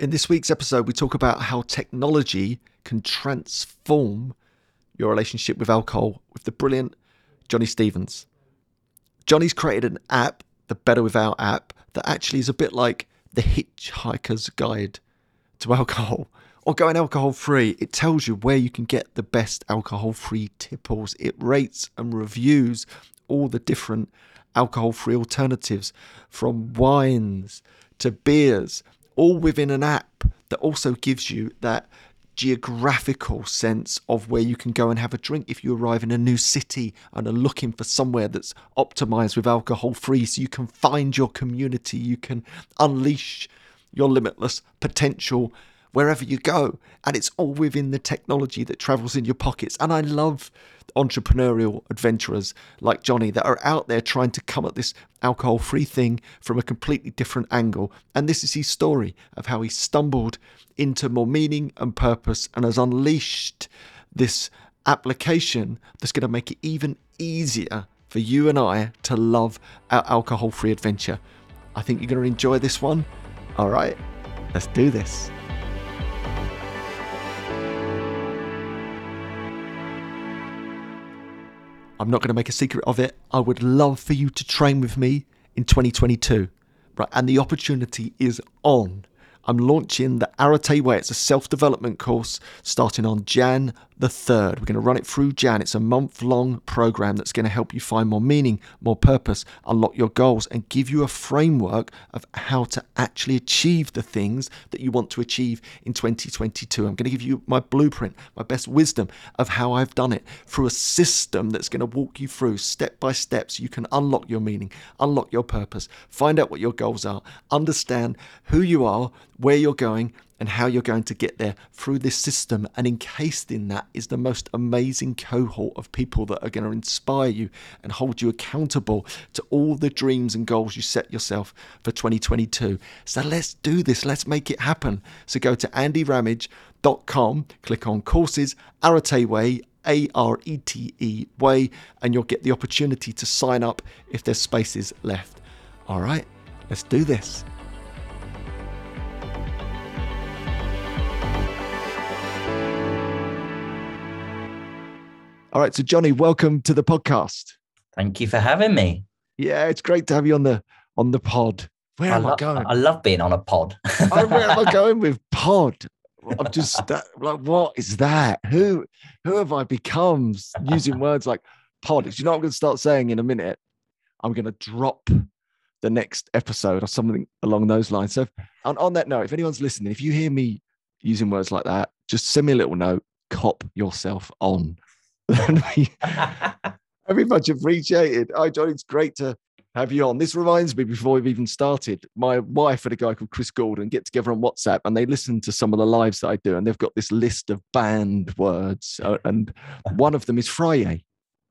In this week's episode, we talk about how technology can transform your relationship with alcohol with the brilliant Jonny Stevens. Jonny's created an app, the Better Without app, that actually is a bit like the hitchhiker's guide to alcohol or going alcohol free. It tells you where you can get the best alcohol free tipples. It rates and reviews all the different alcohol free alternatives from wines to beers, all within an app that also gives you that geographical sense of where you can go and have a drink if you arrive in a new city and are looking for somewhere that's optimized with alcohol free so you can find your community, you can unleash your limitless potential wherever you go. And it's all within the technology that travels in your pockets. And I love entrepreneurial adventurers like Jonny that are out there trying to come at this alcohol free thing from a completely different angle. And this is his story of how he stumbled into more meaning and purpose and has unleashed this application that's going to make it even easier for you and I to love our alcohol free adventure. I think you're going to enjoy this one. All right, let's do this. I'm not going to make a secret of it. I would love for you to train with me in 2022. Right, and the opportunity is on. I'm launching the Arete Way. It's a self development course starting on Jan the 3rd. We're going to run it through Jan. It's a month long program that's going to help you find more meaning, more purpose, unlock your goals, and give you a framework of how to actually achieve the things that you want to achieve in 2022. I'm going to give you my blueprint, my best wisdom of how I've done it through a system that's going to walk you through step by step so you can unlock your meaning, unlock your purpose, find out what your goals are, understand who you are, where you're going, and how you're going to get there through this system. And encased in that is the most amazing cohort of people that are going to inspire you and hold you accountable to all the dreams and goals you set yourself for 2022. So let's do this. Let's make it happen. So go to andyramage.com, click on courses, Arete Way, a R E T E way, and you'll get the opportunity to sign up if there's spaces left. All right, let's do this. All right. So, Jonny, welcome to the podcast. Thank you for having me. Yeah, it's great to have you on the on the pod. Where I am lo- I going? I love being on a pod. Oh, where am I going with pod? I'm just that, like, what is that? Who who have I become using words like pod? Do you know what I'm going to start saying in a minute? I'm going to drop the next episode or something along those lines. So, on, on that note, if anyone's listening, if you hear me using words like that, just send me a little note. Cop yourself on. Very much appreciated. Hi, John. It's great to have you on. This reminds me, before we've even started, my wife and a guy called Chris Gordon get together on WhatsApp and they listen to some of the lives that I do. And they've got this list of banned words. uh, And one of them is Friday.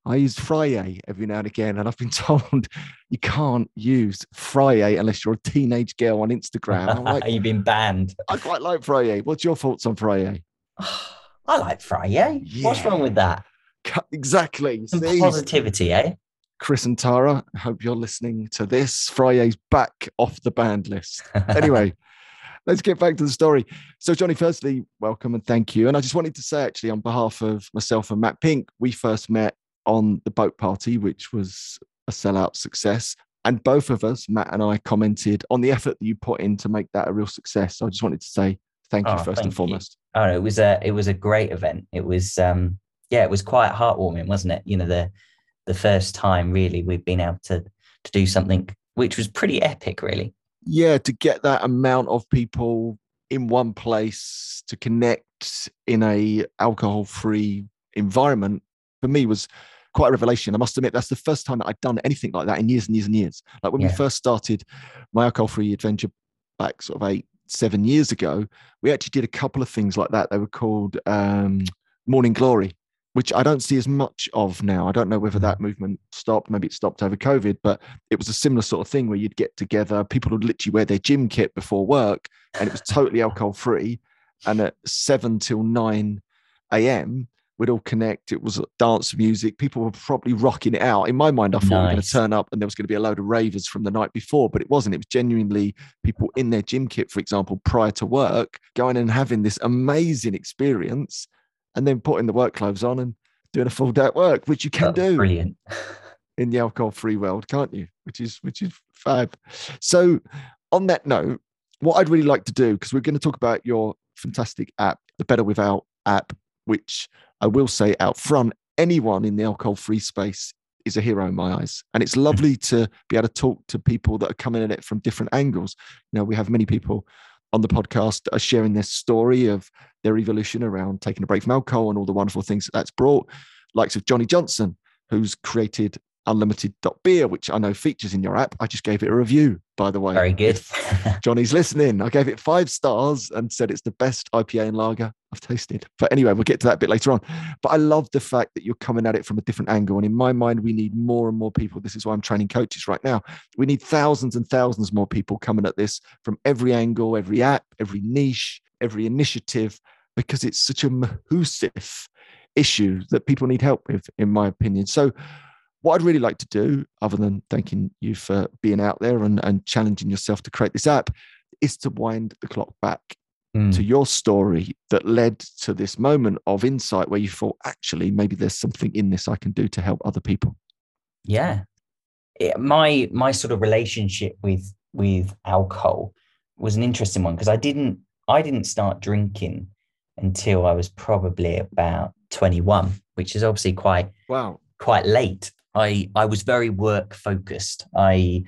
I use Friday every now and again. And I've been told you can't use Friday unless you're a teenage girl on Instagram. Like, You've been banned. I quite like Friday. What's your thoughts on Friday? I like Friday. What's wrong with that? Exactly. Some See? positivity, eh? Chris and Tara, I hope you're listening to this. Friday's back off the banned list. Anyway, let's get back to the story. So, Jonny, firstly, welcome and thank you. And I just wanted to say, actually, on behalf of myself and Matt Pink, we first met on the boat party, which was a sellout success. And both of us, Matt and I, commented on the effort that you put in to make that a real success. So I just wanted to say thank you Oh, first and you. foremost. oh, it was a it was a great event. It was um yeah, it was quite heartwarming, wasn't it? You know, the the first time really we've been able to to do something which was pretty epic, really. yeah to get that amount of people in one place to connect in a alcohol free environment for me was quite a revelation. I must admit that's the first time that i'd done anything like that in years and years and years. Like when we first started my alcohol free adventure back sort of eight seven years ago we actually did a couple of things like that. They were called um morning glory which I don't see as much of now. I don't know whether that mm. movement stopped. Maybe it stopped over COVID, but it was a similar sort of thing where you'd get together. People would literally wear their gym kit before work, and it was totally alcohol free. And at seven till nine a.m., we'd all connect. It was dance music. People were probably rocking it out. In my mind, I thought we were going to turn up and there was going to be a load of ravers from the night before, but it wasn't. It was genuinely people in their gym kit, for example, prior to work, going and having this amazing experience and then putting the work clothes on and doing a full day at work, which you can do Brilliant. in the alcohol free world, can't you? Which is which is fab. So on that note, what I'd really like to do, because we're going to talk about your fantastic app, the Better Without app, which I will say out front, anyone in the alcohol free space is a hero in my eyes. And it's lovely to be able to talk to people that are coming at it from different angles. You know, we have many people on the podcast are sharing their story of their evolution around taking a break from alcohol and all the wonderful things that that's brought, likes of Johnny Johnson, who's created unlimited.beer, which I know features in your app. I just gave it a review, by the way. Very good. Johnny's listening. I gave it five stars and said it's the best IPA and lager I've tasted. But anyway, we'll get to that a bit later on. But I love the fact that you're coming at it from a different angle. And in my mind, we need more and more people. This is why I'm training coaches right now. We need thousands and thousands more people coming at this from every angle, every app, every niche, every initiative, because it's such a mahoosive issue that people need help with, in my opinion. So, what I'd really like to do, other than thanking you for being out there and, and challenging yourself to create this app, is to wind the clock back Mm. to your story that led to this moment of insight where you thought, actually, maybe there's something in this I can do to help other people. yeah It- my my sort of relationship with with alcohol was an interesting one because i didn't i didn't start drinking until i was probably about 21 which is obviously quite Wow. quite late i i was very work focused. I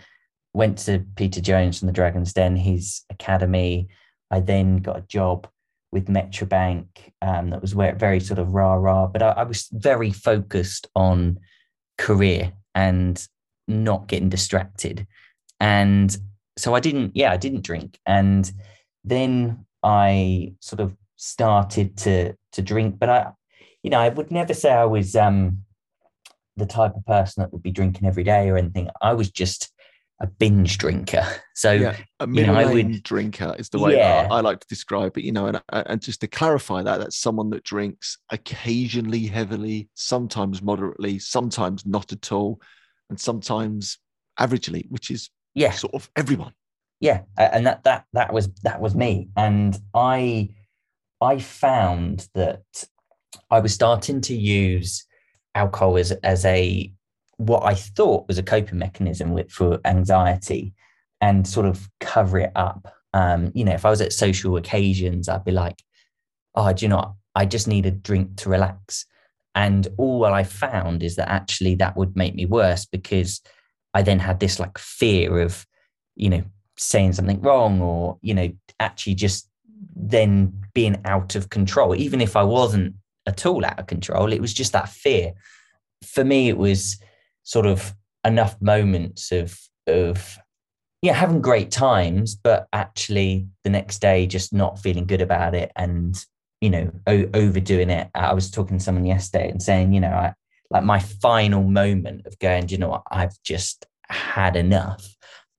went to peter jones from the dragon's den his academy. I then got a job with metrobank um, that was where very sort of rah rah but I, I was very focused on career and not getting distracted. And so i didn't yeah i didn't drink. And then i sort of started to to drink but i you know i would never say i was um the type of person that would be drinking every day or anything i was just a binge drinker so yeah. A you know, middle I lane would- drinker is the way Yeah. I, I like to describe it, you know, and, and just to clarify that, that's someone that drinks occasionally heavily, sometimes moderately, sometimes not at all, and sometimes averagely, which is yeah sort of everyone. yeah and that that that was that was me and i i found that i was starting to use alcohol as as a what i thought was a coping mechanism with, for anxiety and sort of cover it up. Um you know if i was at social occasions i'd be like oh do you know i just need a drink to relax. And all i found is that actually that would make me worse because i then had this like fear of you know saying something wrong or you know actually just then being out of control. Even if i wasn't at all out of control. It was just that fear. For me it was sort of enough moments of of yeah having great times but actually the next day just not feeling good about it and you know o- overdoing it. I was talking to someone yesterday and saying you know i like my final moment of going you know what? I've just had enough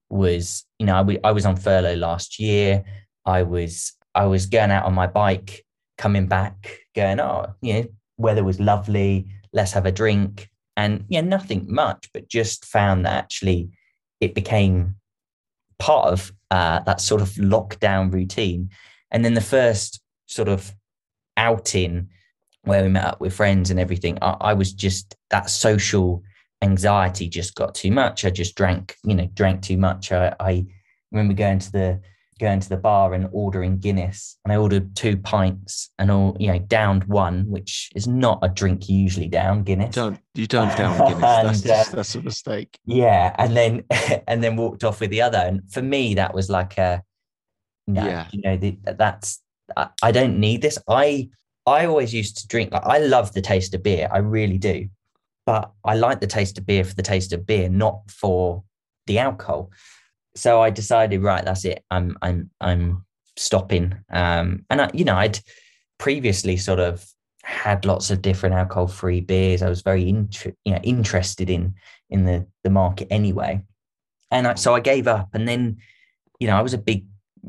was you know I w- I was on furlough last year. I was i was going out on my bike coming back going oh you know weather was lovely let's have a drink and yeah nothing much but just found that actually it became part of uh, that sort of lockdown routine and then the first sort of outing where we met up with friends and everything I, I was just that social anxiety just got too much. I just drank, you know, drank too much. I, I remember going to the going to the bar and ordering Guinness, and I ordered two pints and all, you know, downed one, which is not a drink you usually down Guinness. Don't you don't down Guinness. That's And, just, uh, that's a mistake. Yeah, and then and then walked off with the other. And for me, that was like a no, Yeah. you know, the, that's I, I don't need this. I I always used to drink. Like I love the taste of beer, I really do, but I like the taste of beer for the taste of beer, not for the alcohol. So I decided, right, that's it. I'm I'm I'm stopping. Um, and I, you know, I'd previously sort of had lots of different alcohol-free beers. I was very you know interested in in the the market anyway, and I, so I gave up. And then, you know, I was a big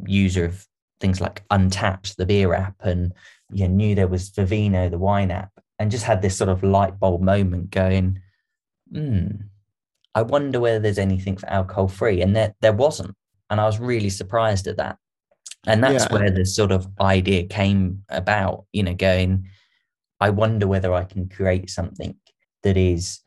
user of things like Untappd, the beer app, and you know, knew there was Vivino, the wine app. and just had this sort of light bulb moment going, hmm, I wonder whether there's anything for alcohol free. And there, there wasn't. And I was really surprised at that. And that's yeah. where this sort of idea came about, you know, going, I wonder whether I can create something that is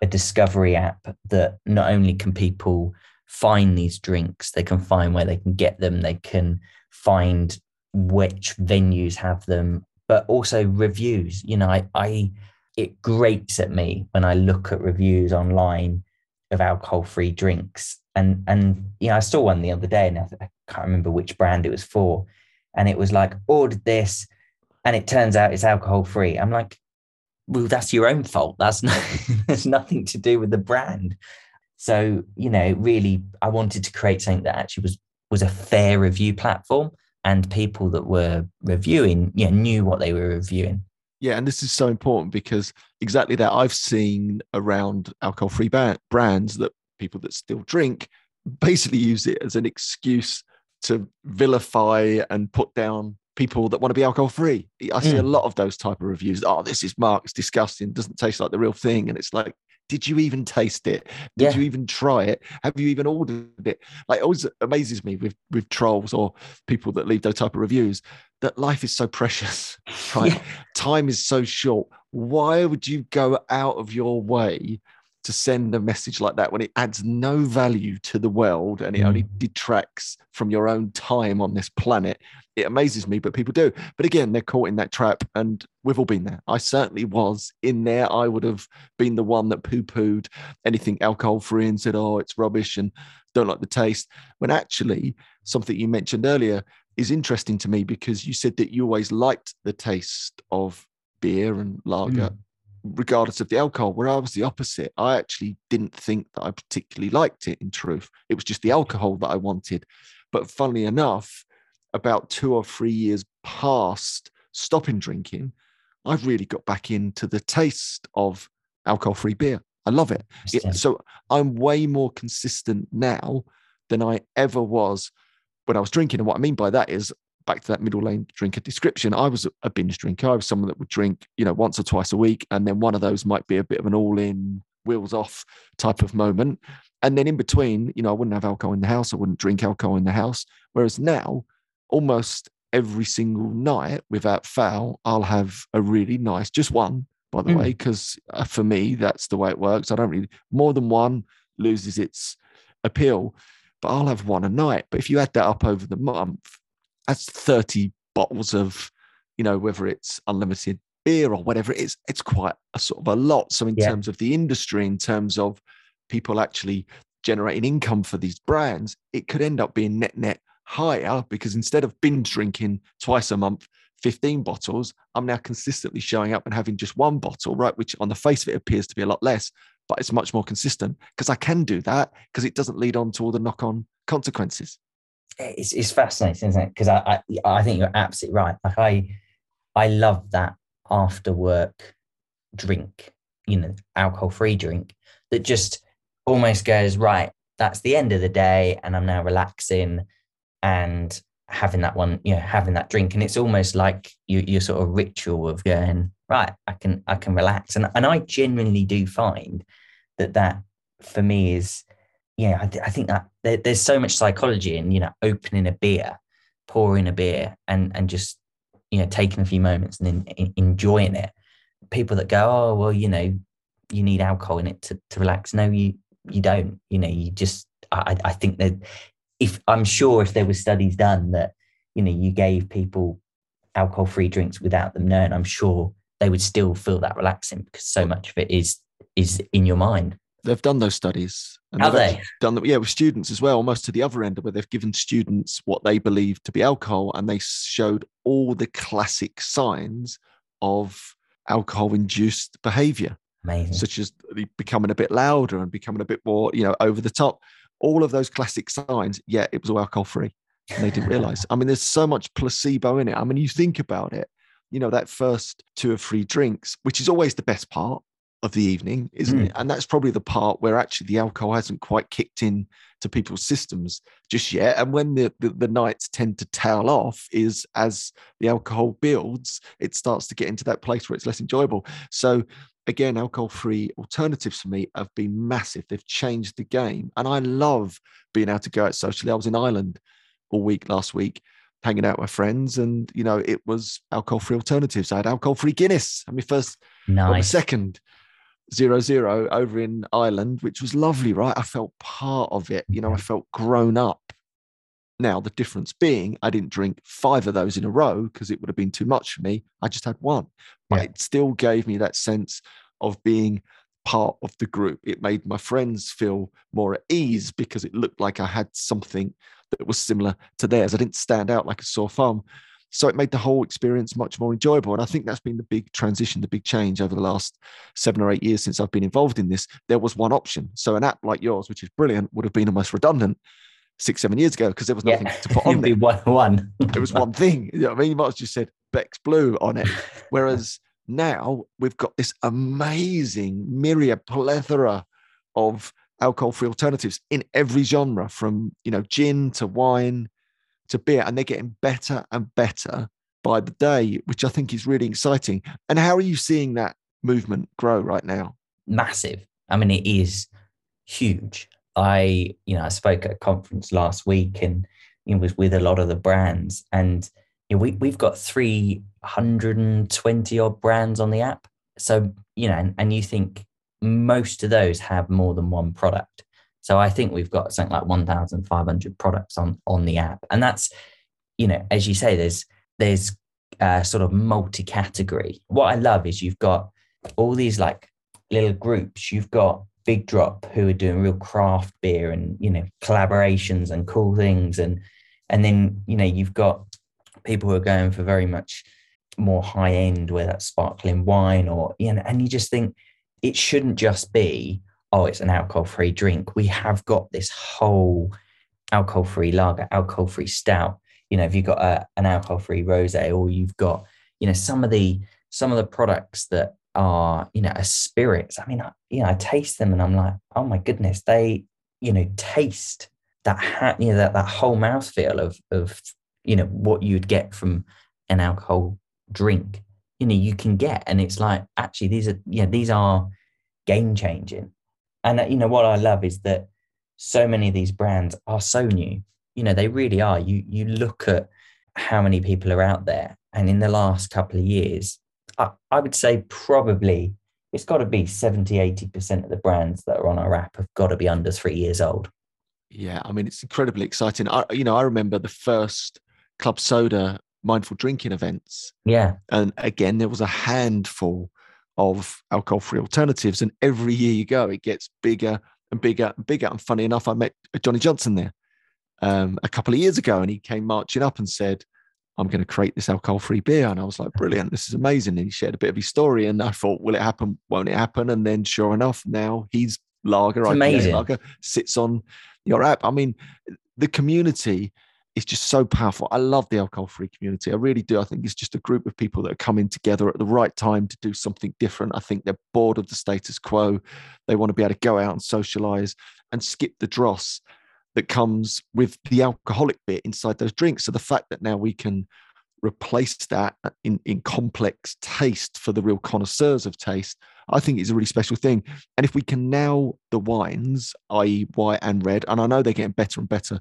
a discovery app that not only can people find these drinks, they can find where they can get them, they can find which venues have them, but also reviews. You know, I, I it grates at me when I look at reviews online of alcohol-free drinks. And and you know, I saw one the other day, and I, I can't remember which brand it was for, and it was like ordered this, and it turns out it's alcohol-free. I'm like, well, that's your own fault. That's there's nothing to do with the brand. So you know, really, I wanted to create something that actually was was a fair review platform, and people that were reviewing, you know, knew what they were reviewing. Yeah, and this is so important because exactly that I've seen around alcohol-free brands that people that still drink basically use it as an excuse to vilify and put down people that want to be alcohol free. I see mm. a lot of those type of reviews. Oh, this is Mark. It's disgusting. Doesn't taste like the real thing. And it's like, did you even taste it? Did yeah. you even try it? Have you even ordered it? Like, it always amazes me with with trolls or people that leave those type of reviews that life is so precious. Right? Yeah. Time is so short. Why would you go out of your way to send a message like that when it adds no value to the world and it mm. only detracts from your own time on this planet. It amazes me, but people do. But again, they're caught in that trap, and we've all been there. I certainly was in there. I would have been the one that poo pooed anything alcohol free and said, oh, it's rubbish and don't like the taste. When actually, something you mentioned earlier is interesting to me because you said that you always liked the taste of beer and lager. Mm regardless of the alcohol, where I was the opposite. I actually didn't think that I particularly liked it in truth. It was just the alcohol that I wanted. But funnily enough, about two or three years past stopping drinking, I've really got back into the taste of alcohol free beer. I love it. it. So I'm way more consistent now than I ever was when I was drinking. And what I mean by that is back to that middle lane drinker description, I was a binge drinker. I was someone that would drink, you know, once or twice a week. And then one of those might be a bit of an all in, wheels off type of moment. And then in between, you know, I wouldn't have alcohol in the house. I wouldn't drink alcohol in the house. Whereas now, almost every single night without fail, I'll have a really nice, just one, by the mm. way, because uh, for me, that's the way it works. I don't really, more than one loses its appeal, but I'll have one a night. But if you add that up over the month, that's 30 bottles of, you know, whether it's unlimited beer or whatever it is, it's quite a sort of a lot. So in yeah. terms of the industry, in terms of people actually generating income for these brands, it could end up being net net higher because instead of binge drinking twice a month, 15 bottles, I'm now consistently showing up and having just one bottle, right? Which on the face of it appears to be a lot less, but it's much more consistent because I can do that because it doesn't lead on to all the knock on consequences it's, it's fascinating, isn't it? Because I, I I think you're absolutely right. Like I I love that after work drink, you know, alcohol free drink that just almost goes right. That's the end of the day, and I'm now relaxing and having that one, you know, having that drink, and it's almost like you, your sort of ritual of going right. I can I can relax, and and I genuinely do find that that for me is yeah, I, I think that there, there's so much psychology in you know opening a beer, pouring a beer, and and just you know taking a few moments and in, in, enjoying it. People that go, oh well, you know, you need alcohol in it to, to relax. No, you you don't. You know, you just. I I think that if I'm sure if there were studies done that you know you gave people alcohol free drinks without them knowing, I'm sure they would still feel that relaxing because so much of it is is in your mind they've done those studies. And Have they? Done them, yeah, with students as well, almost to the other end, where they've given students what they believe to be alcohol, and they showed all the classic signs of alcohol-induced behaviour, Amazing. such as becoming a bit louder and becoming a bit more, you know, over the top. All of those classic signs. Yeah, it was all alcohol-free, and they didn't realise. I mean, there's so much placebo in it. I mean, you think about it. You know, that first two or three drinks, which is always the best part of the evening, isn't Mm. it? And that's probably the part where actually the alcohol hasn't quite kicked in to people's systems just yet. And when the, the, the nights tend to tail off, is as the alcohol builds, it starts to get into that place where it's less enjoyable. So again, alcohol-free alternatives for me have been massive. They've changed the game, and I love being able to go out socially. I was in Ireland all week last week, hanging out with friends, and you know it was alcohol-free alternatives. I had alcohol-free Guinness. I mean, first the second zero zero over in Ireland, which was lovely, right? I felt part of it. You know, I felt grown up. Now, the difference being, I didn't drink five of those in a row because it would have been too much for me. I just had one, but Yeah. it still gave me that sense of being part of the group. It made my friends feel more at ease because it looked like I had something that was similar to theirs. I didn't stand out like a sore thumb. So it made the whole experience much more enjoyable. And I think that's been the big transition, the big change over the last seven or eight years since I've been involved in this. There was one option. So an app like yours, which is brilliant, would have been almost redundant six, seven years ago because there was nothing to put on there. one. one. It was one thing. You know I mean? You might have just said Beck's Blue on it. Whereas now we've got this amazing myriad plethora of alcohol-free alternatives in every genre, from you know gin to wine to beer, and they're getting better and better by the day, which I think is really exciting. And how are you seeing that movement grow right now? massive. I mean, it is huge. I, you know, I spoke at a conference last week and it was with a lot of the brands, and you know, we we've got three hundred and twenty odd brands on the app. So you know, and, and you think most of those have more than one product. So I think we've got something like one thousand five hundred products on on the app, and that's, you know, as you say, there's there's uh, sort of multi-category. What I love is you've got all these like little groups. You've got Big Drop who are doing real craft beer and you know collaborations and cool things, and and then you know you've got people who are going for very much more high end, whether that's sparkling wine or you know, and you just think it shouldn't just be oh it's an alcohol free drink. We have got this whole alcohol free lager, alcohol free stout. You know, if you've got a, an alcohol free rosé, or you've got you know some of the some of the products that are you know spirits i mean I, you know i taste them and i'm like oh my goodness they you know taste that ha- you know that, that whole mouthfeel of of you know what you'd get from an alcohol drink you know you can get and it's like actually these are yeah these are game changing and uh, you know what i love is that so many of these brands are so new. You know they really are. You you look at how many people are out there and in the last couple of years I, I would say probably it's got to be 70 80% of the brands that are on our app have got to be under three years old. Yeah, I mean it's incredibly exciting. I, you know, I remember the first club soda mindful drinking events, yeah. And again there was a handful of alcohol-free alternatives, and every year you go, it gets bigger and bigger and bigger. And funny enough, I met Johnny Johnson there um, a couple of years ago, and he came marching up and said, "I'm going to create this alcohol-free beer," and I was like, "Brilliant! This is amazing!" And he shared a bit of his story, and I thought, "Will it happen? Won't it happen?" And then, sure enough, now he's lager, IPA amazing. lager, sits on your app. I mean, the community is just so powerful. I love the alcohol free community. I really do. I think it's just a group of people that are coming together at the right time to do something different. I think they're bored of the status quo. They want to be able to go out and socialize and skip the dross that comes with the alcoholic bit inside those drinks. So the fact that now we can replace that in, in complex taste for the real connoisseurs of taste, I think is a really special thing. And if we can now the wines, i.e., white and red, and I know they're getting better and better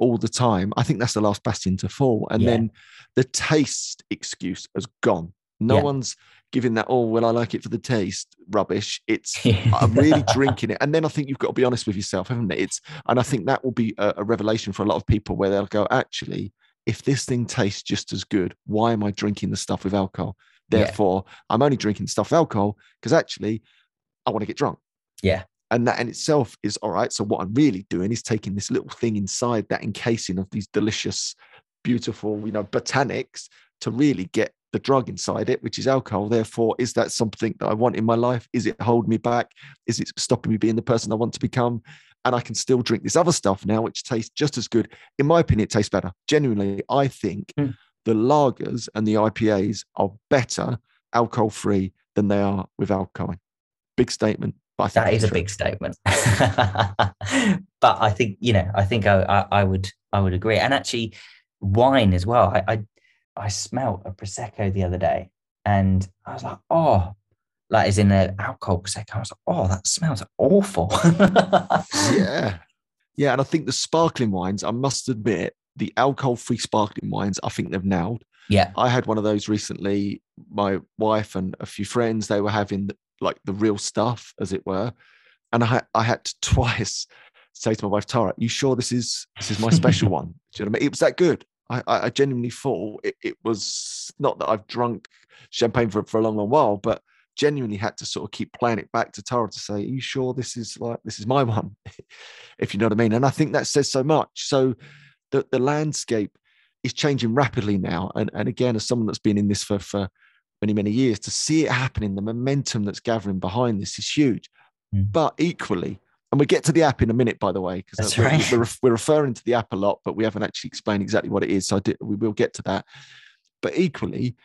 all the time, I think that's the last bastion to fall. And Yeah. then the taste excuse has gone. No Yeah. one's giving that, oh, well, I like it for the taste rubbish. It's I'm really drinking it. And then I think you've got to be honest with yourself, haven't it? It's and I think that will be a, a revelation for a lot of people where they'll go, actually, if this thing tastes just as good, why am I drinking the stuff with alcohol? Yeah. Therefore, I'm only drinking stuff with alcohol because actually I want to get drunk. Yeah. And that in itself is all right. So what I'm really doing is taking this little thing inside that encasing of these delicious, beautiful, you know, botanics to really get the drug inside it, which is alcohol. Therefore, is that something that I want in my life? Is it holding me back? Is it stopping me being the person I want to become? And I can still drink this other stuff now, which tastes just as good. In my opinion, it tastes better. Genuinely, I think Mm. the lagers and the IPAs are better alcohol free than they are with alcohol. Big statement. But I think that is a big statement. but I think you know, I think I, I, I, would I would agree. And actually, wine as well. I, I I smelt a prosecco the other day, and I was like, oh, like is in an alcohol prosecco. I was like, oh, that smells awful. yeah, yeah, and I think the sparkling wines. I must admit, the alcohol-free sparkling wines. I think they've nailed. Yeah, I had one of those recently. My wife and a few friends they were having like the real stuff, as it were, and I I had to twice say to my wife Tara, "You sure this is this is my special one?" Do you know what I mean? It was that good. I, I genuinely thought it, it, was not that I've drunk champagne for, for a long, long while, but genuinely had to sort of keep playing it back to Tara to say, Are you sure this is like this is my one? if you know what I mean. And I think that says so much. So the, the landscape is changing rapidly now. And, and again, as someone that's been in this for, for many, many years, to see it happening, the momentum that's gathering behind this is huge. Mm. But equally, and we get to the app in a minute, by the way, because we're, right. we're, we're, referring to the app a lot, but we haven't actually explained exactly what it is. So did, we will get to that. But equally,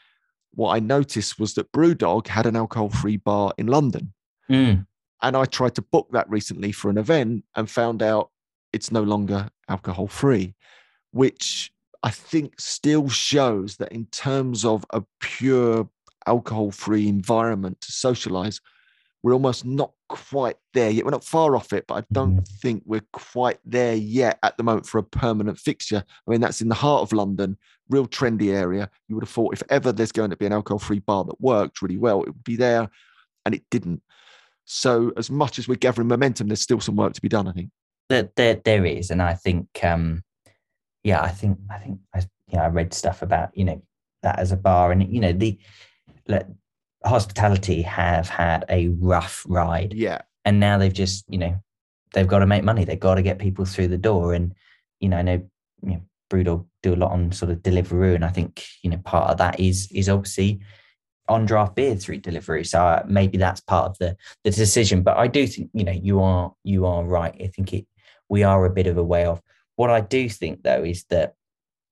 what I noticed was that Brewdog had an alcohol-free bar in London, mm. and I tried to book that recently for an event and found out it's no longer alcohol-free, which I think still shows that in terms of a pure alcohol-free environment to socialize, we're almost not quite there yet. We're not far off it, but I don't mm. think we're quite there yet at the moment for a permanent fixture. I mean, that's in the heart of London, real trendy area. You would have thought if ever there's going to be an alcohol free bar that worked really well, it would be there, and it didn't. So, as much as we're gathering momentum, there's still some work to be done, I think. There, there, there is. And I think, um, yeah, I think, I think, I, yeah, I read stuff about, you know, that as a bar and, you know, the, hospitality have had a rough ride. Yeah. And now they've just, you know, they've got to make money. They've got to get people through the door. And, you know, I know, you know, Brewdog do a lot on sort of Deliveroo. And I think, you know, part of that is is obviously on draft beer through delivery. So uh, maybe that's part of the the decision. But I do think, you know, you are you are right. I think it we are a bit of a way off. What I do think though is that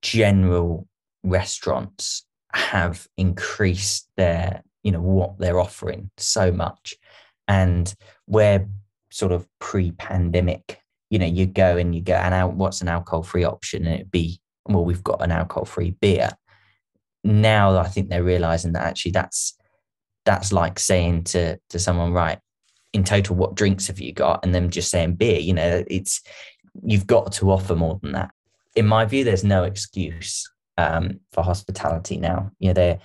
general restaurants have increased their you know what they're offering so much. And where sort of pre-pandemic you know you go and you go and out what's an alcohol free option and it'd be well we've got an alcohol free beer. Now i think they're realizing that actually that's that's like saying to to someone right in total what drinks have you got? And them just saying beer you know it's you've got to offer more than that. In my view there's no excuse um, for hospitality now you know there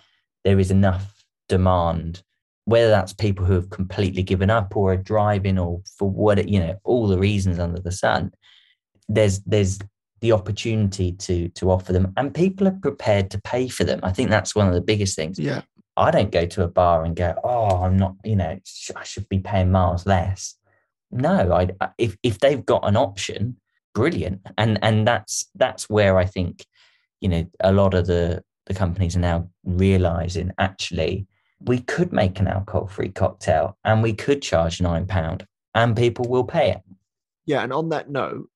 there is enough demand, whether that's people who have completely given up or are driving or for what you know, all the reasons under the sun, there's there's the opportunity to to offer them and people are prepared to pay for them. I think that's one of the biggest things. Yeah. I don't go to a bar and go, oh, I'm not, you know, I should be paying miles less. No, I if if they've got an option, brilliant, and and that's that's where I think, you know, a lot of the the companies are now realizing actually we could make an alcohol free cocktail and we could charge nine pound and people will pay it. Yeah. And on that note,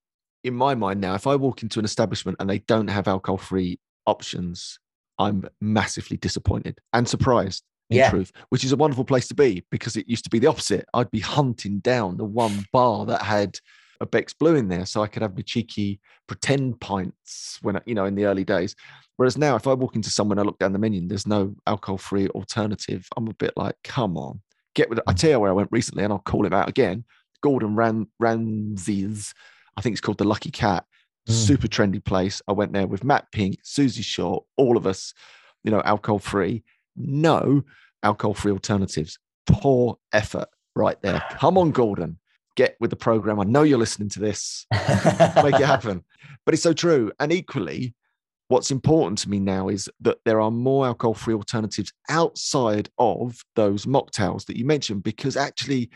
in my mind now, if I walk into an establishment and they don't have alcohol free options, I'm massively disappointed and surprised. In yeah. truth, which is a wonderful place to be because it used to be the opposite. I'd be hunting down the one bar that had a Beck's Blue in there so I could have my cheeky pretend pints when, you know, in the early days. Whereas now, if I walk into someone, I look down the menu, and there's no alcohol-free alternative. I'm a bit like, come on, get with it. I mm. tell you where I went recently, and I'll call him out again. Gordon Ram- Ramsay's, I think it's called the Lucky Cat. Mm. Super trendy place. I went there with Matt Pink, Susie Shaw, all of us, you know, alcohol-free. No alcohol-free alternatives. Poor effort right there. Come on, Gordon get with the program. I know you're listening to this. Make it happen. But it's so true. And equally, what's important to me now is that there are more alcohol free alternatives outside of those mocktails that you mentioned, because actually,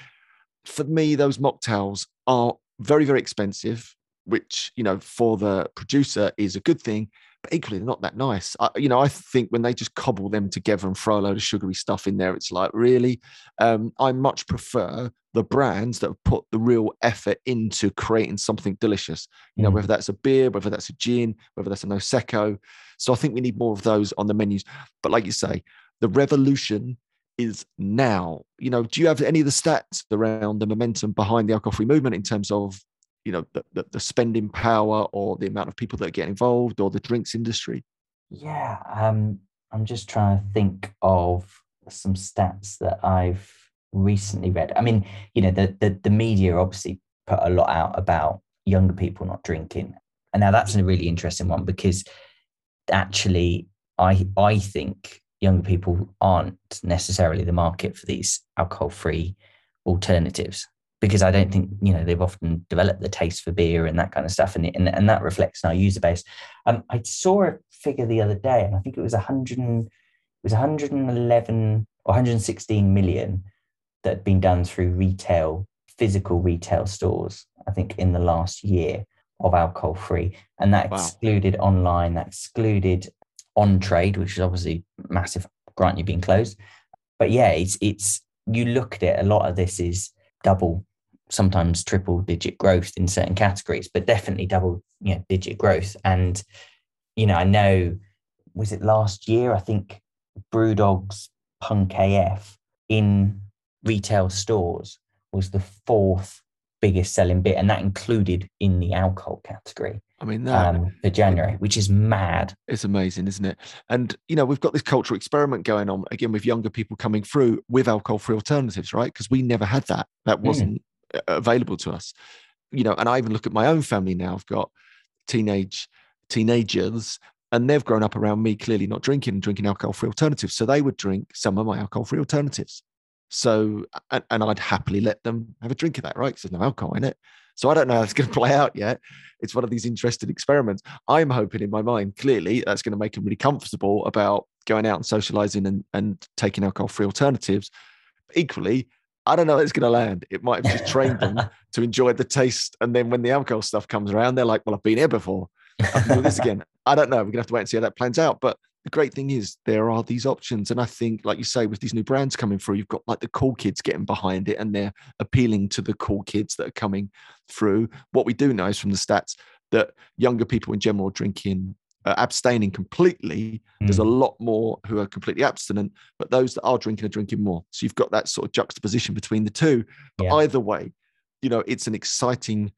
for me, those mocktails are very, very expensive, which, you know, for the producer is a good thing but equally they're not that nice. I, you know, I think when they just cobble them together and throw a load of sugary stuff in there, it's like really. Um, I much prefer the brands that have put the real effort into creating something delicious. You know, mm. whether that's a beer, whether that's a gin, whether that's a Prosecco. So I think we need more of those on the menus. But like you say, the revolution is now. You know, do you have any of the stats around the momentum behind the alcohol-free movement in terms of, you know, the, the, the spending power or the amount of people that get involved or the drinks industry? Yeah, um, I'm just trying to think of some stats that I've recently read. I mean, you know, the the, the media obviously put a lot out about younger people not drinking, and now that's a really interesting one because actually, I I think younger people aren't necessarily the market for these alcohol-free alternatives because I don't think you know they've often developed the taste for beer and that kind of stuff, and and, and that reflects in our user base. Um, I saw a figure the other day, and I think it was 100 and, it was 111 or 116 million that had been done through retail, physical retail stores. I think in the last year of alcohol free, and that wow. excluded online, that excluded on trade, which is obviously massive. Grant you being closed, but yeah, it's it's you look at it. A lot of this is double, sometimes triple digit growth in certain categories, but definitely double you know digit growth. And you know, I know was it last year? I think Brewdog's Punk AF in retail stores was the fourth biggest selling bit, and that included in the alcohol category. I mean, that, um, for January, which is mad. It's amazing, isn't it? And you know, we've got this cultural experiment going on again with younger people coming through with alcohol-free alternatives, right? Because we never had that. That hmm. wasn't mm. available to us. You know, and I even look at my own family now. I've got teenage teenagers and they've grown up around me clearly not drinking and drinking alcohol-free alternatives so they would drink some of my alcohol-free alternatives so, and, and I'd happily let them have a drink of that, right? Because there's no alcohol in it. So I don't know how it's going to play out yet. It's one of these interesting experiments. I'm hoping in my mind, clearly, that's going to make them really comfortable about going out and socializing and, and taking alcohol free alternatives. equally, I don't know how it's going to land. It might have just trained them to enjoy the taste. And then when the alcohol stuff comes around, they're like, well, I've been here before. I can do this again. I don't know. We're going to have to wait and see how that plans out. But the great thing is there are these options and i think like you say with these new brands coming through you've got like the cool kids getting behind it and they're appealing to the cool kids that are coming through what we do know is from the stats that younger people in general are drinking uh, abstaining completely mm. there's a mm. lot more who are completely abstinent but those that are drinking are drinking more so you've got that sort of juxtaposition between the two but yeah. either way you know it's an exciting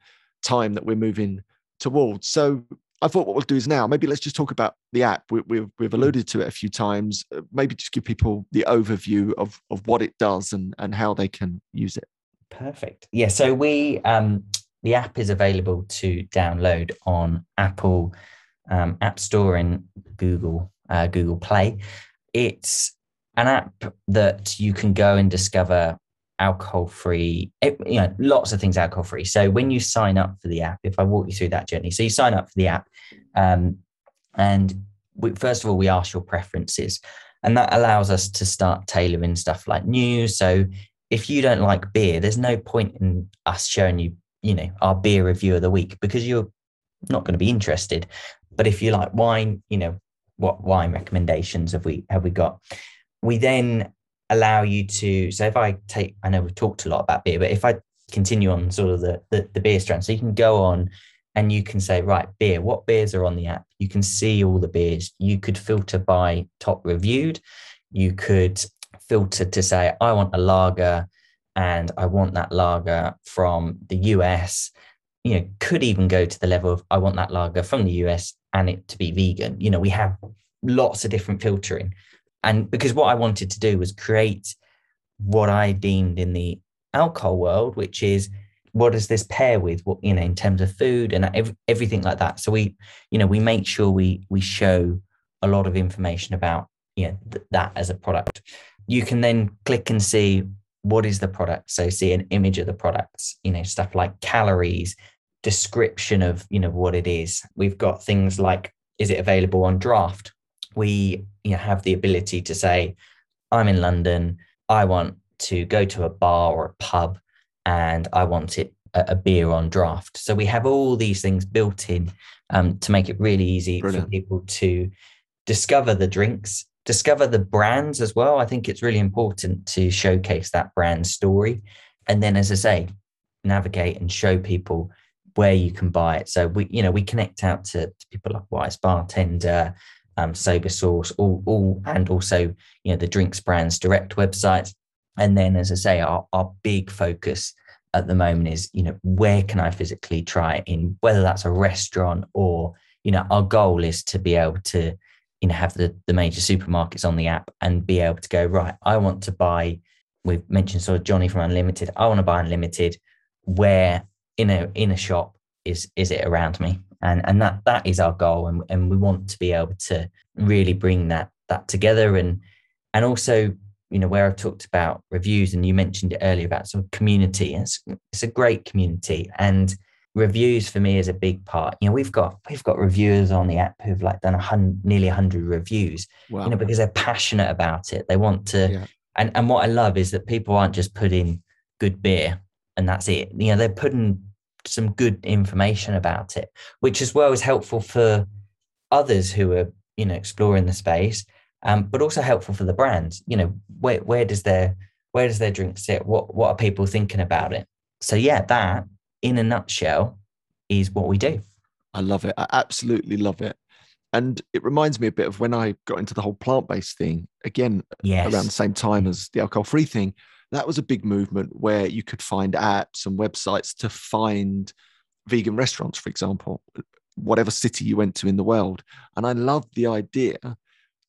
time that we're moving towards so I thought what we'll do is now maybe let's just talk about the app. We, we've we've hmm. alluded to it a few times. Uh, maybe just give people the overview of of what it does and and how they can use it. Perfect. Yeah. So we um the app is available to download on Apple um, App Store and Google uh, Google Play. It's an app that you can go and discover alcohol free, you know, lots of things alcohol free. So when you sign up for the app, if I walk you through that journey, so you sign up for the app, um, and we, first of all, we ask your preferences, and that allows us to start tailoring stuff like news. So if you don't like beer, there's no point in us showing you, you know, our beer review of the week because you're not going to be interested. But if you like wine, you know, what wine recommendations have we have we got? We then allow you to so if i take i know we've talked a lot about beer but if i continue on sort of the, the, the beer strand so you can go on and you can say right beer what beers are on the app? You can see all the beers. You could filter by top reviewed. You could filter to say i want a lager and i want that lager from the us you know could even go to the level of i want that lager from the us and it to be vegan. You know we have lots of different filtering and because what I wanted to do was create what I deemed in the alcohol world, which is what does this pair with what you know in terms of food and ev- everything like that. So we, you know, we make sure we we show a lot of information about you know th- that as a product. You can then click and see what is the product. So see an image of the products, you know, stuff like calories, description of you know what it is. We've got things like is it available on draft? We you know, have the ability to say, I'm in London, I want to go to a bar or a pub and I want it a, a beer on draft. So we have all these things built in um, to make it really easy Brilliant. for people to discover the drinks, discover the brands as well. I think it's really important to showcase that brand story. And then, as I say, navigate and show people where you can buy it. So we, you know, we connect out to, to people like Wise Bartender, um, Sober Source, all, all, and also you know the drinks brands direct websites. And then, as I say, our, our big focus at the moment is you know where can I physically try it in, whether that's a restaurant or you know our goal is to be able to you know have the the major supermarkets on the app and be able to go right. I want to buy. We've mentioned sort of Johnny from Unlimited. I want to buy Unlimited. Where in a in a shop is is it around me? And and that that is our goal and, and we want to be able to really bring that that together. And and also you know where i've talked about reviews and you mentioned it earlier about sort of community it's, it's a great community. And reviews for me is a big part. You know we've got we've got reviewers on the app who've like done a hundred nearly 100 reviews wow. you know because they're passionate about it. They want to yeah. and and what i love is that people aren't just putting good beer and that's it. You know they're putting some good information about it, which as well is helpful for others who are, you know, exploring the space, um, but also helpful for the brands. You know, where where does their where does their drink sit? What what are people thinking about it? So yeah, that in a nutshell is what we do. I love it. I absolutely love it. And it reminds me a bit of when I got into the whole plant based thing again yes. around the same time as the alcohol free thing that was a big movement where you could find apps and websites to find vegan restaurants, for example, whatever city you went to in the world. And I loved the idea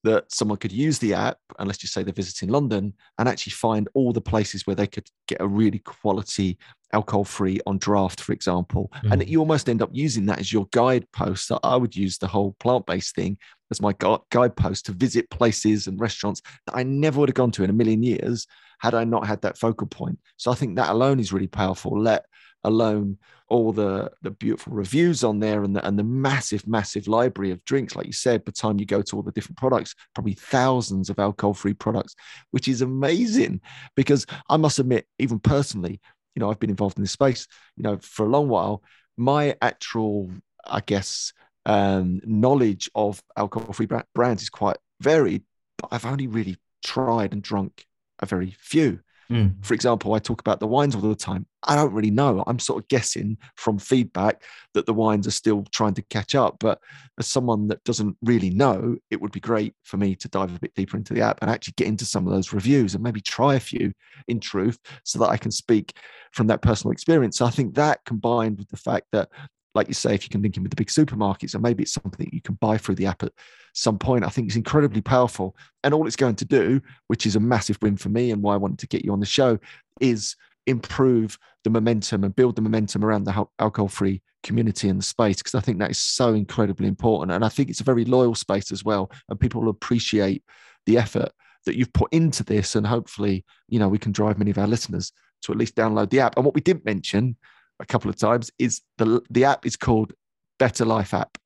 that someone could use the app, and let's just say they're visiting London, and actually find all the places where they could get a really quality alcohol free on draft, for example. Mm. And you almost end up using that as your guidepost. I would use the whole plant based thing as my guidepost to visit places and restaurants that I never would have gone to in a million years had I not had that focal point. So I think that alone is really powerful. Let alone all the the beautiful reviews on there and the, and the massive massive library of drinks like you said by the time you go to all the different products probably thousands of alcohol free products which is amazing because i must admit even personally you know i've been involved in this space you know for a long while my actual i guess um, knowledge of alcohol free brands is quite varied but i've only really tried and drunk a very few. Mm. For example, I talk about the wines all the time. I don't really know. I'm sort of guessing from feedback that the wines are still trying to catch up. But as someone that doesn't really know, it would be great for me to dive a bit deeper into the app and actually get into some of those reviews and maybe try a few in truth so that I can speak from that personal experience. So I think that combined with the fact that like you say, if you can link in with the big supermarkets, and maybe it's something that you can buy through the app at some point, I think it's incredibly powerful. And all it's going to do, which is a massive win for me and why I wanted to get you on the show, is improve the momentum and build the momentum around the alcohol free community in the space because I think that is so incredibly important. And I think it's a very loyal space as well. And people will appreciate the effort that you've put into this. And hopefully, you know, we can drive many of our listeners to at least download the app. And what we didn't mention a couple of times is the the app is called Better Life app.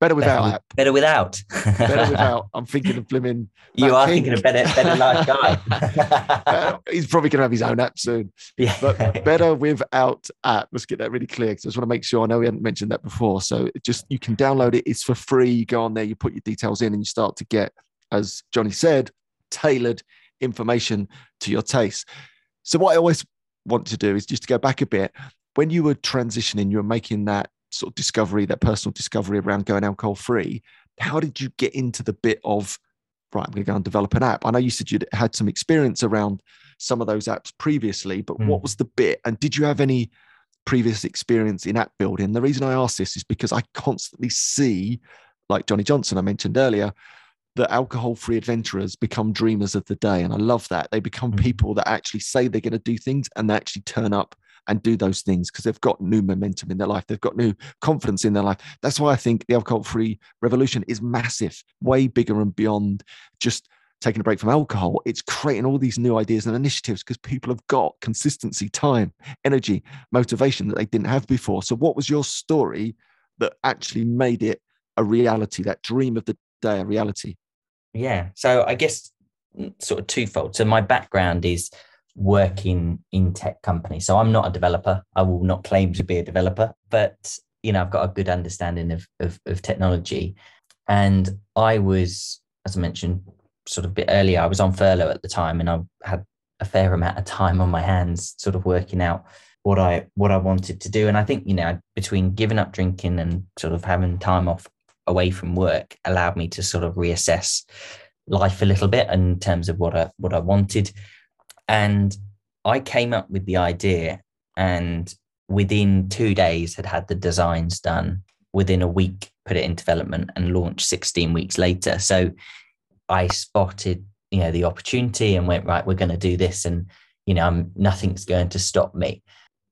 Better without better, app. Better without. better without. I'm thinking of Blimmin. You are King. thinking of better, better life guy. Uh, he's probably going to have his own app soon. Yeah. But better without app. Let's get that really clear because I just want to make sure. I know we hadn't mentioned that before. So just you can download it. It's for free. You go on there, you put your details in, and you start to get, as Jonny said, tailored information to your taste. So what I always want to do is just to go back a bit when you were transitioning, you were making that sort of discovery, that personal discovery around going alcohol free. How did you get into the bit of, right, I'm going to go and develop an app? I know you said you had some experience around some of those apps previously, but mm. what was the bit? And did you have any previous experience in app building? The reason I ask this is because I constantly see, like Johnny Johnson, I mentioned earlier, that alcohol free adventurers become dreamers of the day. And I love that. They become mm. people that actually say they're going to do things and they actually turn up and do those things because they've got new momentum in their life. They've got new confidence in their life. That's why I think the alcohol free revolution is massive, way bigger and beyond just taking a break from alcohol. It's creating all these new ideas and initiatives because people have got consistency, time, energy, motivation that they didn't have before. So, what was your story that actually made it a reality, that dream of the day, a reality? Yeah. So, I guess mm, sort of twofold. So, my background is working in tech companies. So I'm not a developer. I will not claim to be a developer, but you know, I've got a good understanding of, of, of technology. And I was, as I mentioned, sort of a bit earlier, I was on furlough at the time and I had a fair amount of time on my hands, sort of working out what I what I wanted to do. And I think, you know, between giving up drinking and sort of having time off away from work allowed me to sort of reassess life a little bit in terms of what I what I wanted. And I came up with the idea and within two days had had the designs done. Within a week put it in development and launched 16 weeks later. So i spotted you know the opportunity and went right we're going to do this and you know I'm, nothing's going to stop me.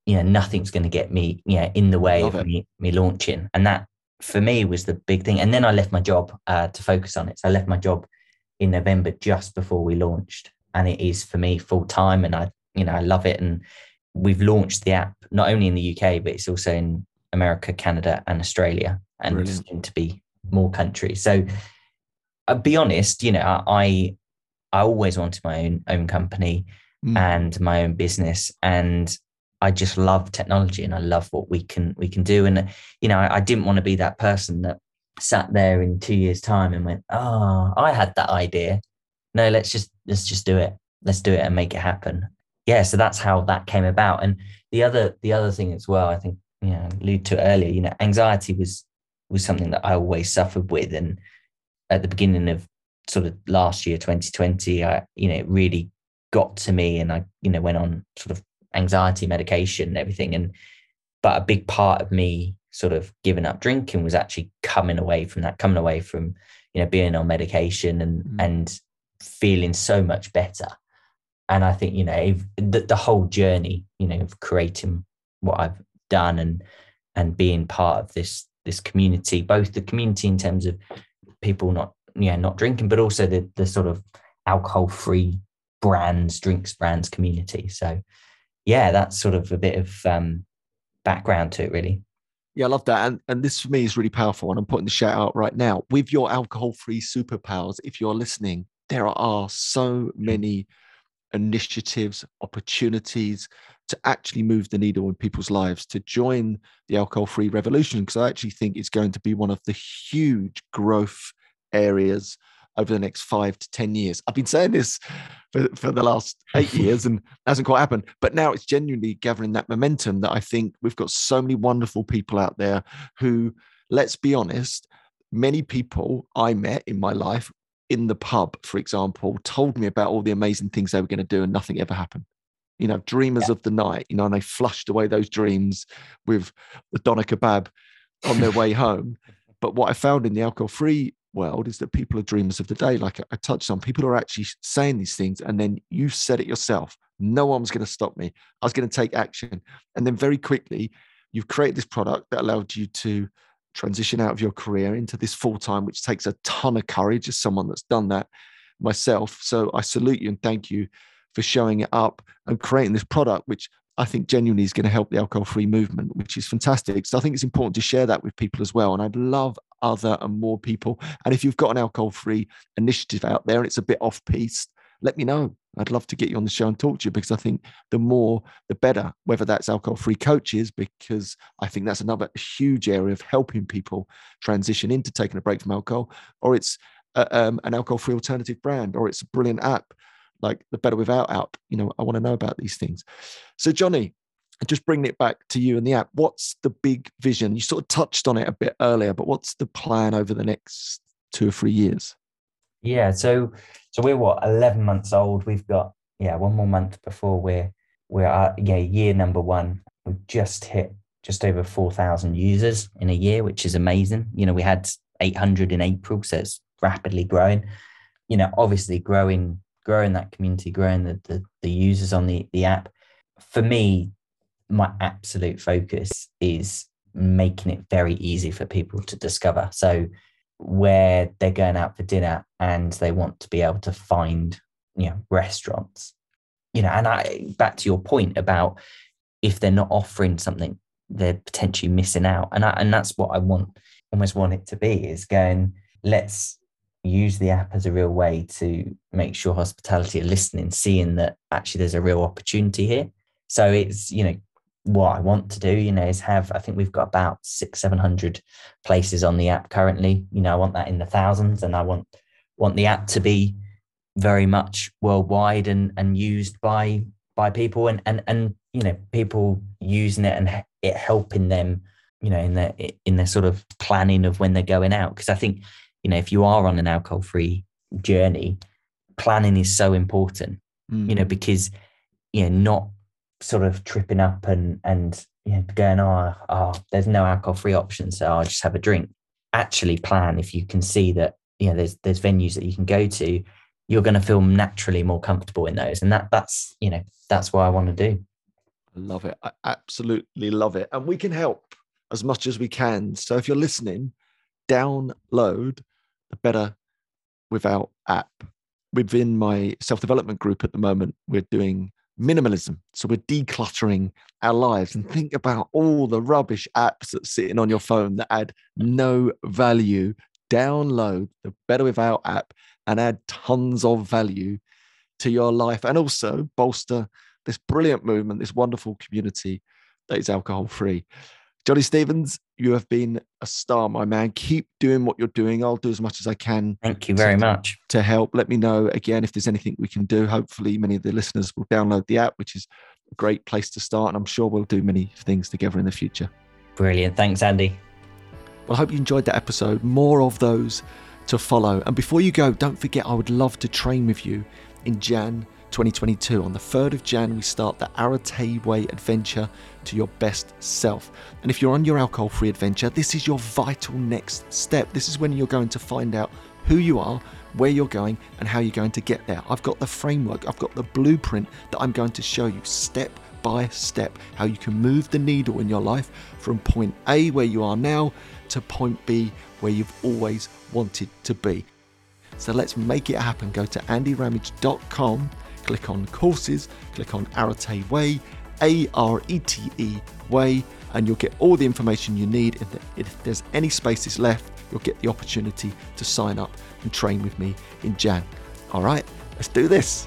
You know nothing's going to get me you know in the way Love of me, me launching. And that for me was the big thing. And then i left my job uh, to focus on it. So i left my job in november just before we launched and it is for me full time and i you know i love it and we've launched the app not only in the uk but it's also in america canada and australia and soon to be more countries so i'll be honest you know i i always wanted my own own company mm. and my own business and I just love technology and I love what we can we can do. And you know, I, I didn't want to be that person that sat there in two years' time and went, "Oh, I had that idea." No, let's just let's just do it. Let's do it and make it happen. Yeah, so that's how that came about. And the other the other thing as well, I think you know, alluded to earlier. You know, anxiety was was something that I always suffered with, and at the beginning of sort of last year, 2020, I you know, it really got to me, and I you know went on sort of anxiety medication and everything. And but a big part of me sort of giving up drinking was actually coming away from that, coming away from you know being on medication and mm. and feeling so much better. And I think you know the, the whole journey, you know, of creating what I've done and and being part of this this community, both the community in terms of people not yeah not drinking, but also the the sort of alcohol free brands, drinks brands community. So yeah, that's sort of a bit of um, background to it, really. Yeah, I love that. And and this for me is really powerful. And I'm putting the shout out right now. With your alcohol-free superpowers, if you're listening, there are so many initiatives, opportunities to actually move the needle in people's lives, to join the alcohol-free revolution. Because I actually think it's going to be one of the huge growth areas over the next five to 10 years. I've been saying this for, for the last eight years and hasn't quite happened. But now it's genuinely gathering that momentum that I think we've got so many wonderful people out there who, let's be honest, many people I met in my life in the pub, for example, told me about all the amazing things they were going to do and nothing ever happened. You know, dreamers yeah. of the night, you know, and they flushed away those dreams with the doner kebab on their way home. But what I found in the alcohol free world is that people are dreamers of the day. Like I touched on, people are actually saying these things, and then you said it yourself. No one was going to stop me. I was going to take action. And then very quickly, you've created this product that allowed you to transition out of your career into this full time, which takes a ton of courage as someone that's done that myself. So I salute you and thank you for showing it up and creating this product, which I think genuinely is going to help the alcohol free movement, which is fantastic. So I think it's important to share that with people as well. And I'd love other and more people. And if you've got an alcohol free initiative out there and it's a bit off piste, let me know. I'd love to get you on the show and talk to you because I think the more, the better, whether that's alcohol free coaches, because I think that's another huge area of helping people transition into taking a break from alcohol, or it's a, um, an alcohol free alternative brand, or it's a brilliant app like the Better Without app. You know, I want to know about these things. So, Jonny, just bringing it back to you and the app, what's the big vision? You sort of touched on it a bit earlier, but what's the plan over the next two or three years? Yeah, so so we're what eleven months old. We've got yeah one more month before we're we're at yeah year number one. We've just hit just over four thousand users in a year, which is amazing. You know, we had eight hundred in April, so it's rapidly growing. You know, obviously growing growing that community, growing the, the, the users on the, the app. For me, my absolute focus is making it very easy for people to discover. So where they're going out for dinner and they want to be able to find, you know, restaurants, you know, and I back to your point about if they're not offering something, they're potentially missing out. And I, and that's what I want, almost want it to be is going, let's use the app as a real way to make sure hospitality are listening, seeing that actually there's a real opportunity here. So it's, you know, what I want to do, you know, is have, I think we've got about six, 700 places on the app currently. You know, I want that in the thousands and I want, want the app to be very much worldwide and, and used by, by people and, and, and, you know, people using it and it helping them you know, in their in their sort of planning of when they're going out. Because I think, you know, if you are on an alcohol free journey, planning is so important. Mm. You know, because you know, not sort of tripping up and and you know, going, oh, oh, there's no alcohol free option, so I'll just have a drink. Actually, plan if you can see that you know there's there's venues that you can go to, you're going to feel naturally more comfortable in those, and that that's you know that's what I want to do. I love it. I absolutely love it, and we can help as much as we can. So if you're listening, download the Better Without app. Within my self development group at the moment, we're doing minimalism. So we're decluttering our lives and think about all the rubbish apps that's sitting on your phone that add no value. Download the Better Without app and add tons of value to your life and also bolster this brilliant movement, this wonderful community that is alcohol free. Jonny Stevens, you have been a star, my man. Keep doing what you're doing. I'll do as much as I can. Thank you very to, much. To help. Let me know again if there's anything we can do. Hopefully, many of the listeners will download the app, which is a great place to start. And I'm sure we'll do many things together in the future. Brilliant. Thanks, Andy. Well, I hope you enjoyed that episode. More of those to follow. And before you go, don't forget, I would love to train with you in Jan 2022. On the 3rd of Jan, we start the Arete Way adventure to your best self. And if you're on your alcohol free adventure, this is your vital next step. This is when you're going to find out who you are, where you're going, and how you're going to get there. I've got the framework, I've got the blueprint that I'm going to show you step by step how you can move the needle in your life from point A, where you are now, to point B, where you've always wanted to be. So let's make it happen. Go to andyramage.com, click on courses, click on Arete Way, A R E T E Way, and you'll get all the information you need. If there's any spaces left, you'll get the opportunity to sign up and train with me in Jan. All right, let's do this.